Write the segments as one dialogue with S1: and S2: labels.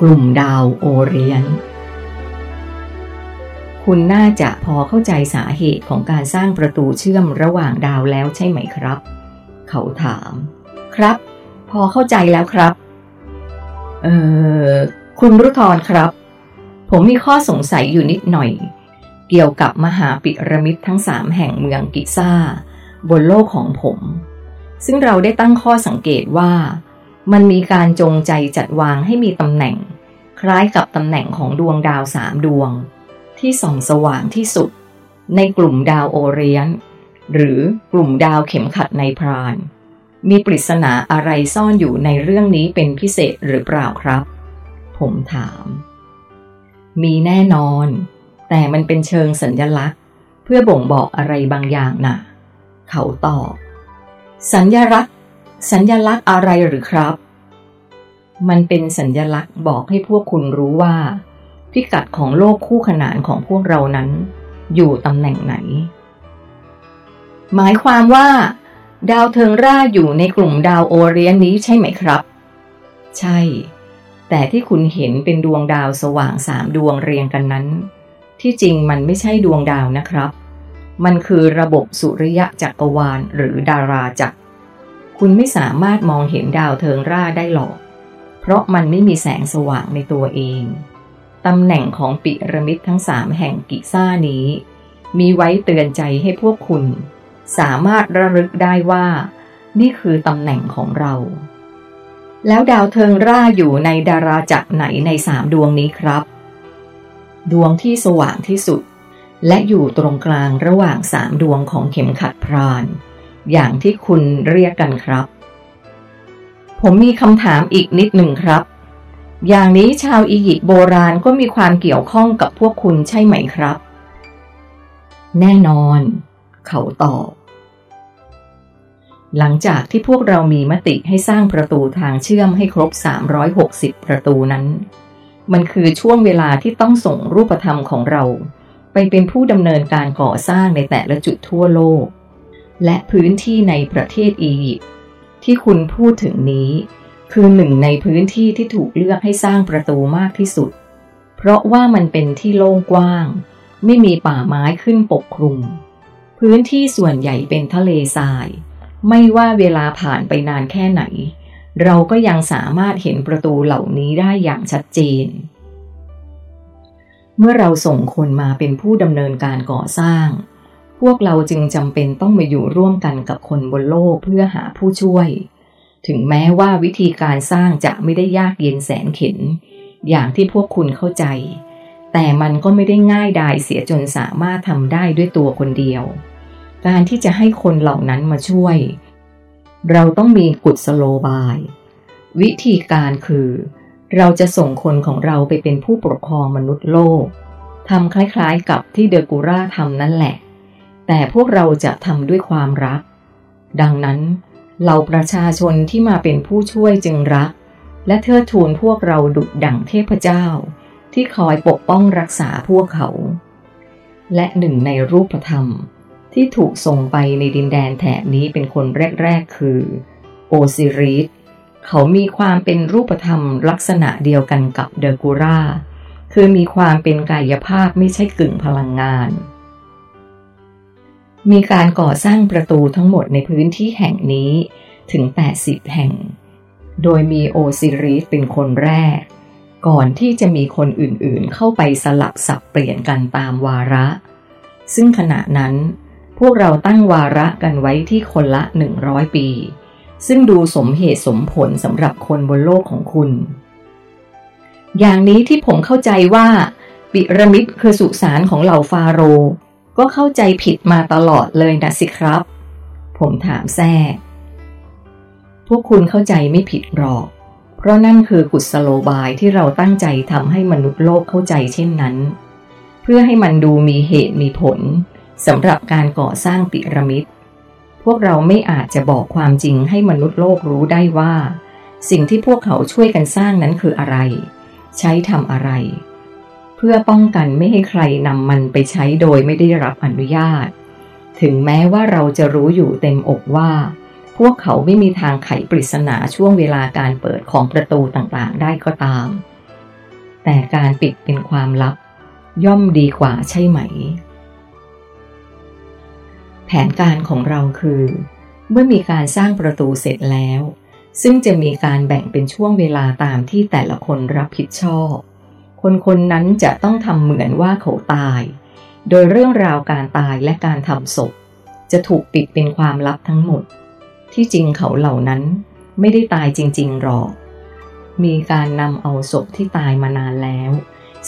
S1: กลุ่มดาวโอเรียน คุณน่าจะพอเข้าใจสาเหตุของการสร้างประตูเชื่อมระหว่างดาวแล้วใช่ไหมครับ เขาถาม ครับ พอเข้าใจแล้วครับ เอ่อคุณรุทรครับ ผมมีข้อสงสัยอยู่นิดหน่อย เกี่ยวกับมหาปิระมิดทั้งสามแห่งเมืองกิซ่า บนโลกของผม ซึ่งเราได้ตั้งข้อสังเกตว่ามันมีการจงใจจัดวางให้มีตำแหน่ง คล้ายกับตำแหน่งของดวงดาวสามดวง ที่ส่องสว่างที่สุด ในกลุ่มดาวโอเรียน หรือกลุ่มดาวเข็มขัดในพราน มีปริศนาอะไรซ่อนอยู่ในเรื่องนี้เป็นพิเศษหรือเปล่าครับ ผมถาม มีแน่นอน แต่มันเป็นเชิงสัญญลักษณ์ เพื่อบ่งบอกอะไรบางอย่างน่ะ เขาตอบ สัญญลักษณ์ สัญญลักษณ์อะไรหรือครับ มันเป็นสัญญลักษณ์บอกให้พวกคุณรู้ว่า พิกัดของโลกคู่ขนานของพวกเรานั้น อยู่ตำแหน่งไหน หมายความว่า ดาวเทิงร่าอยู่ในกลุ่มดาวโอเรียนนี้ใช่ไหมครับ ใช่ แต่ที่คุณเห็นเป็นดวงดาวสว่างสามดวงเรียงกันนั้น ที่จริงมันไม่ใช่ดวงดาวนะครับ มันคือระบบสุริยะจักรวาลหรือดาราจักร คุณไม่สามารถมองเห็นดาวเทิงร่าได้หรอก เพราะมันไม่มีแสงสว่างในตัวเอง ตำแหน่งของปิระมิดทั้งสามแห่งกิซ่านี้ มีไว้เตือนใจให้พวกคุณ สามารถระลึกได้ว่า นี่คือตำแหน่งของเรา แล้วดาวเทิงร่าอยู่ในดาราจักรไหนในสามดวงนี้ครับ ดวงที่สว่างที่สุด และอยู่ตรงกลางระหว่างสามดวงของเข็มขัดพราน อย่างที่คุณเรียกกันครับ ผมมีคำถามอีกนิดหนึ่งครับ อย่างนี้ชาวอียิปต์โบราณก็มีความเกี่ยวข้องกับพวกคุณใช่ไหมครับ แน่นอน เขาตอบ หลังจากที่พวกเรามีมติให้สร้างประตูทางเชื่อมให้ครบ 360 ประตูนั้น มันคือช่วงเวลาที่ต้องส่งรูปธรรมของเรา ไปเป็นผู้ดำเนินการก่อสร้างในแต่ละจุดทั่วโลก และพื้นที่ในประเทศอียิปต์ ที่คุณพูดถึงนี้ คือหนึ่งในพื้นที่ที่ถูกเลือกให้สร้างประตูมากที่สุด เพราะว่ามันเป็นที่โล่งกว้าง ไม่มีป่าไม้ขึ้นปกคลุม พื้นที่ส่วนใหญ่เป็นทะเลทราย ไม่ว่าเวลาผ่านไปนานแค่ไหน เราก็ยังสามารถเห็นประตูเหล่านี้ได้อย่างชัดเจน เมื่อเราส่งคนมาเป็นผู้ดำเนินการก่อสร้าง พวกเราจึงจำเป็นต้องมาอยู่ร่วมกันกับคนบนโลกเพื่อหาผู้ช่วย ถึงแม้ว่าวิธีการสร้างจะไม่ได้ยากเย็นแสนเข็น อย่างที่พวกคุณเข้าใจ แต่มันก็ไม่ได้ง่ายดายเสียจนสามารถทำได้ด้วยตัวคนเดียว การที่จะให้คนเหล่านั้นมาช่วย เราต้องมีกุศโลบาย วิธีการคือ เราจะส่งคนของเราไปเป็นผู้ปกครองมนุษย์โลกทำคล้ายๆกับที่เดอกูร่าทำนั่นแหละ แต่พวกเราจะทำด้วยความรัก ดังนั้นเหล่าประชาชนที่มาเป็นผู้ช่วยจึงรัก และเทิดทูนพวกเราดุจดั่งเทพเจ้า ที่คอยปกป้องรักษาพวกเขา และหนึ่งในรูปธรรมที่ถูกส่งไปในดินแดนแถบนี้เป็นคนแรก ๆ คือ โอซิริสเขามีความเป็นรูปธรรมลักษณะเดียวกันกับเดอกูราคือมีความเป็นกายภาพไม่ใช่กึ่งพลังงาน มีการก่อสร้างประตูทั้งหมดในพื้นที่แห่งนี้ถึง 80 แห่ง โดยมีโอซิริสเป็นคนแรก ก่อนที่จะมีคนอื่นๆ เข้าไปสลับสับเปลี่ยนกันตามวาระ ซึ่งขณะนั้น พวกเราตั้งวาระกันไว้ที่คนละ 100 ปี ซึ่งดูสมเหตุสมผลสำหรับคนบนโลกของคุณ อย่างนี้ที่ผมเข้าใจว่าปิระมิดคือสุสานของเหล่าฟาโรห์ ก็เข้าใจผิดมาตลอดเลยนะสิครับ ผมถามแท้พวกคุณเข้าใจไม่ผิดหรอก เพราะนั่นคือกุศโลบายที่เราตั้งใจทำให้มนุษย์โลกเข้าใจเช่นนั้น เพื่อให้มันดูมีเหตุมีผลสำหรับการก่อสร้างปิระมิด พวกเราไม่อาจจะบอกความจริงให้มนุษย์โลกรู้ได้ว่า สิ่งที่พวกเขาช่วยกันสร้างนั้นคืออะไร ใช้ทำอะไร เพื่อป้องกันไม่ให้ใครนำมันไปใช้โดยไม่ได้รับอนุญาต ถึงแม้ว่าเราจะรู้อยู่เต็มอกว่า พวกเขาไม่มีทางไขปริศนาช่วงเวลาการเปิดของประตูต่างๆ ได้ก็ตาม แต่การปิดเป็นความลับ ย่อมดีกว่าใช่ไหม แผนการของเราคือ เมื่อมีการสร้างประตูเสร็จแล้ว ซึ่งจะมีการแบ่งเป็นช่วงเวลาตามที่แต่ละคนรับผิดชอบ คนคนนั้นจะต้องทำเหมือนว่าเขาตาย โดยเรื่องราวการตายและการทำศพ จะถูกปิดเป็นความลับทั้งหมด ที่จริงเขาเหล่านั้นไม่ได้ตายจริง ๆ หรอก มีการนำเอาศพที่ตายมานานแล้ว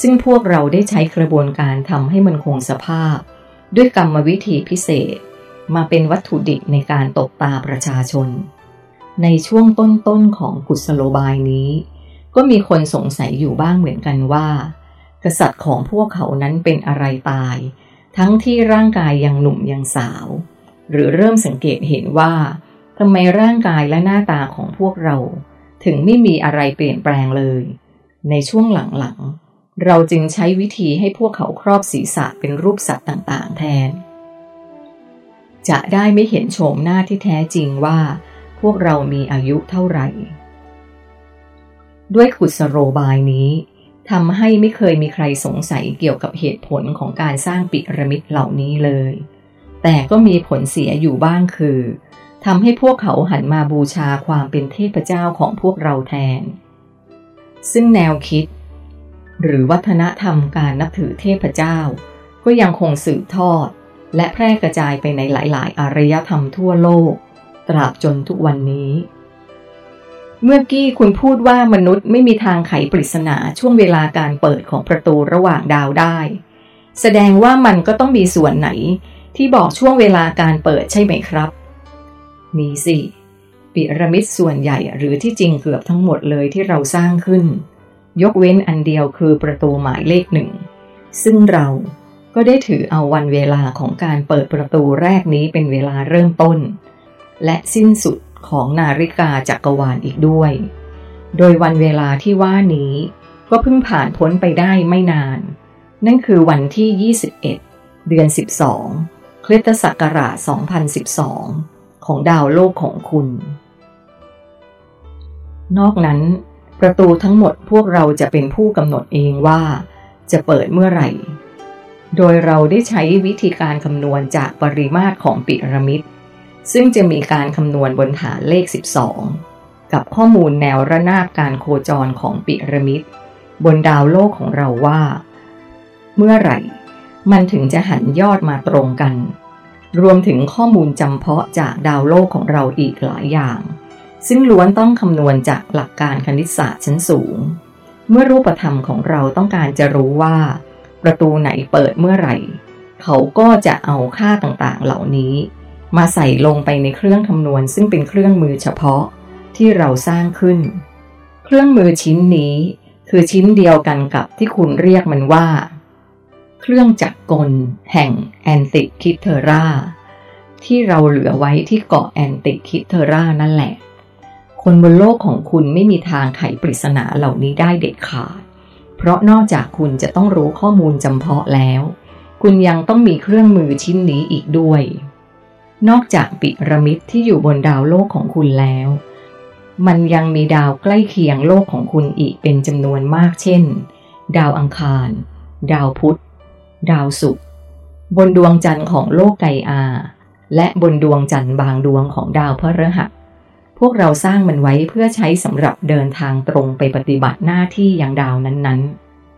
S1: ซึ่งพวกเราได้ใช้กระบวนการทำให้มันคงสภาพ ด้วยกรรมวิธีพิเศษ มาเป็นวัตถุดิบในการตกตาประชาชน ในช่วงต้นๆของกุศโลบายนี้ ก็มีคนสงสัยอยู่บ้างเหมือนกันว่า กษัตริย์ของพวกเขานั้นเป็นอะไรตาย ทั้งที่ร่างกายยังหนุ่มยังสาว หรือเริ่มสังเกตเห็นว่าทำไมร่างกายและหน้าตาของพวกเรา ถึงไม่มีอะไรเปลี่ยนแปลงเลย ในช่วงหลังๆ เราจึงใช้วิธีให้พวกเขาครอบศีรษะเป็นรูปสัตว์ต่างๆ แทน จะได้ไม่เห็นโฉมหน้าที่แท้จริงว่า พวกเรามีอายุเท่าไหร่ ด้วยขุดสโรบายนี้ทำให้ไม่เคยมีใครสงสัยเกี่ยวกับเหตุผลของการสร้างปิระมิดเหล่านี้เลย แต่ก็มีผลเสียอยู่บ้างคือทำให้พวกเขาหันมาบูชาความเป็นเทพเจ้าของพวกเราแทน ซึ่งแนวคิด หรือวัฒนธรรมการนับถือเทพเจ้า ก็ยังคงสืบทอด และแพร่กระจายไปในหลาย ๆ อารยธรรมทั่วโลก ตราบจนทุกวันนี้ เมื่อกี้คุณพูดว่ามนุษย์ไม่มีทางไขปริศนาช่วงเวลาการเปิดของประตูระหว่างดาวได้ แสดงว่ามันก็ต้องมีส่วนไหน ที่บอกช่วงเวลาการเปิดใช่ไหมครับ มีสิปิระมิดส่วนใหญ่หรือที่จริงเกือบทั้งหมดเลยที่เราสร้างขึ้น ยกเว้นอันเดียวคือประตูหมายเลขหนึ่ง ซึ่งเราก็ได้ถือเอาวันเวลาของการเปิดประตูแรกนี้เป็นเวลาเริ่มต้น และสิ้นสุด ของนาฬิกาจักรวาลอีกด้วย โดยวันเวลาที่ว่านี้ก็เพิ่งผ่านพ้นไปได้ไม่นาน นั่นคือวันที่ 21 เดือน 12 คริสตศักราช 2012 ของดาวโลกของคุณ นอกนั้น ประตูทั้งหมดพวกเราจะเป็นผู้กำหนดเองว่าจะเปิดเมื่อไหร่ โดยเราได้ใช้วิธีการคำนวณจากปริมาตรของปิรามิด ซึ่งจะมีการคำนวณบนฐานเลข 12 กับข้อมูลแนวระนาบการโคจรของปิรามิดบนดาวโลกของเราว่า เมื่อไหร่ มันถึงจะหันยอดมาตรงกัน รวมถึงข้อมูลจำเพาะจากดาวโลกของเราอีกหลายอย่าง ซึ่งล้วนต้องคำนวณจากหลักการคณิตศาสตร์ชั้นสูง เมื่อรูปธรรมของเราต้องการจะรู้ว่า ประตูไหนเปิดเมื่อไหร่ เขาก็จะเอาค่าต่างๆเหล่านี้ มาใส่ลงไปในเครื่องคำนวณซึ่งเป็นเครื่องมือเฉพาะที่เราสร้างขึ้น เครื่องมือชิ้นนี้คือชิ้นเดียวกันกับที่คุณเรียกมันว่า เครื่องจักรกล แห่งแอนติคิเทราที่เราเหลือไว้ที่เกาะแอนติคิเทรานั่นแหละ คนบนโลกของคุณไม่มีทางไขปริศนาเหล่านี้ได้เด็ดขาด เพราะนอกจากคุณจะต้องรู้ข้อมูลจำเพาะแล้ว คุณยังต้องมีเครื่องมือชิ้นนี้อีกด้วย นอกจากปิระมิดที่อยู่บนดาวโลกของคุณแล้ว มันยังมีดาวใกล้เคียงโลกของคุณอีกเป็นจำนวนมากเช่น ดาวอังคาร ดาวพุธ ดาวศุกร์ บนดวงจันทร์ของโลกไกอา และบนดวงจันทร์บางดวงของดาวพฤหัส พวกเราสร้างมันไว้เพื่อใช้สำหรับเดินทางตรงไปปฏิบัติหน้าที่อย่างดาวนั้น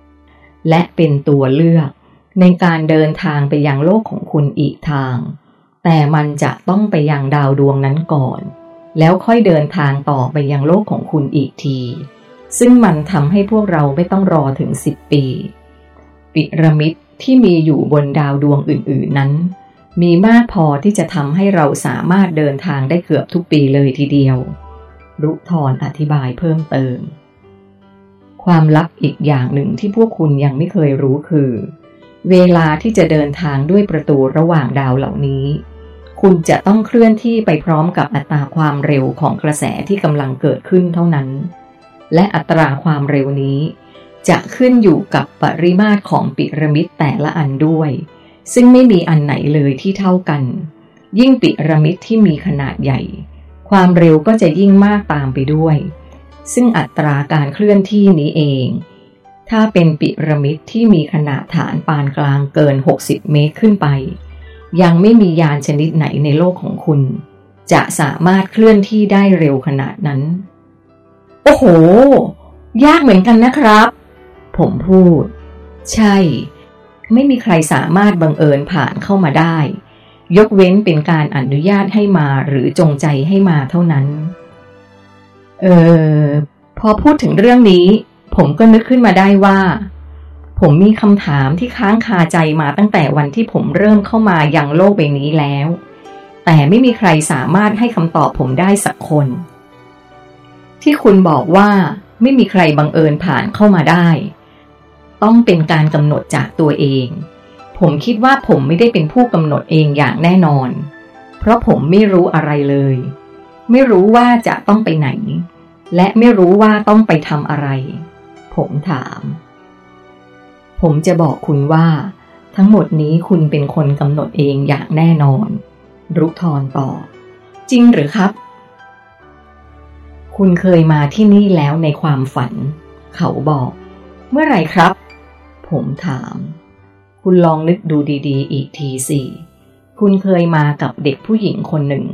S1: ๆ และเป็นตัวเลือกในการเดินทางไปยังโลกของคุณอีกทาง แต่มันจะต้องไปยังดาวดวงนั้นก่อน แล้วค่อยเดินทางต่อไปยังโลกของคุณอีกที ซึ่งมันทำให้พวกเราไม่ต้องรอถึงสิบปี ปิระมิดที่มีอยู่บนดาวดวงอื่น ๆนั้น มีมากพอที่จะทำให้เราสามารถเดินทางได้เกือบทุกปีเลยทีเดียว รุทรอธิบายเพิ่มเติม ความลับอีกอย่างหนึ่งที่พวกคุณยังไม่เคยรู้คือ เวลาที่จะเดินทางด้วยประตูระหว่างดาวเหล่านี้ คุณจะต้องเคลื่อนที่ไปพร้อมกับอัตราความเร็วของกระแสที่กำลังเกิดขึ้นเท่านั้น และอัตราความเร็วนี้ จะขึ้นอยู่กับปริมาตรของปิระมิดแต่ละอันด้วย ซึ่งไม่มีอันไหนเลยที่เท่ากัน ยิ่งปิระมิดที่มีขนาดใหญ่ ความเร็วก็จะยิ่งมากตามไปด้วย ซึ่งอัตราการเคลื่อนที่นี้เอง ถ้าเป็นปิระมิดที่มีขนาดฐานปานกลางเกิน 60 เมตรขึ้นไป ยังไม่มียานชนิดไหนในโลกของคุณ จะสามารถเคลื่อนที่ได้เร็วขนาดนั้น โอ้โห ยากเหมือนกันนะครับ ผมพูด ใช่ ไม่มีใครสามารถบังเอิญผ่านเข้ามาได้ ยกเว้นเป็นการอนุญาตให้มาหรือจงใจให้มาเท่านั้น เออ พอพูดถึงเรื่องนี้ ผมก็นึกขึ้นมาได้ว่า ผมมีคำถามที่ค้างคาใจมาตั้งแต่วันที่ผมเริ่มเข้ามายังโลกใบนี้แล้ว แต่ไม่มีใครสามารถให้คำตอบผมได้สักคน ที่คุณบอกว่าไม่มีใครบังเอิญผ่านเข้ามาได้ ต้องเป็นการกำหนดจากตัวเอง ผมคิดว่าผมไม่ได้เป็นผู้กำหนดเองอย่างแน่นอน เพราะผมไม่รู้อะไรเลย ไม่รู้ว่าจะต้องไปไหน และไม่รู้ว่าต้องไปทำอะไร ผมถาม ผมจะบอกคุณว่า ทั้งหมดนี้คุณเป็นคนกำหนดเองอย่างแน่นอน รุกทอนต่อจริงหรือครับ คุณเคยมาที่นี่แล้วในความฝัน เขาบอก เมื่อไหร่ครับ ผมถาม คุณลองนึกดูดีๆ อีกทีสิคุณเคยมากับเด็กผู้หญิงคนหนึ่ง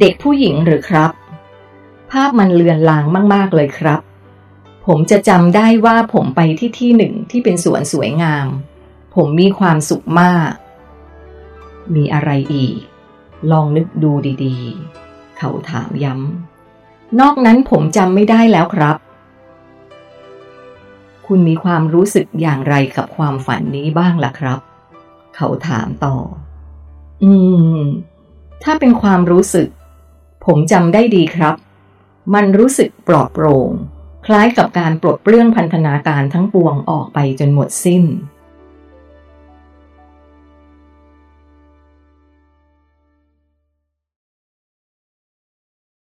S1: เด็กผู้หญิงหรือครับ ภาพมันเลือนลางมาก ๆ เลยครับ ผมจะจำได้ว่าผมไปที่ที่หนึ่งที่เป็นสวนสวยงาม ผมมีความสุขมาก มีอะไรอีก ลองนึกดูดีๆ เขาถามย้ำ นอกนั้นผมจำไม่ได้แล้วครับ คุณมีความรู้สึกอย่างไรกับความฝันนี้บ้างล่ะครับ เขาถามต่อ อืม ถ้าเป็นความรู้สึก ผมจำได้ดีครับ มันรู้สึกปลอดโปร่ง ล้ายกับการปลดเปลื้องพันธนาการทั้งปวงออกไปจนหมดสิ้น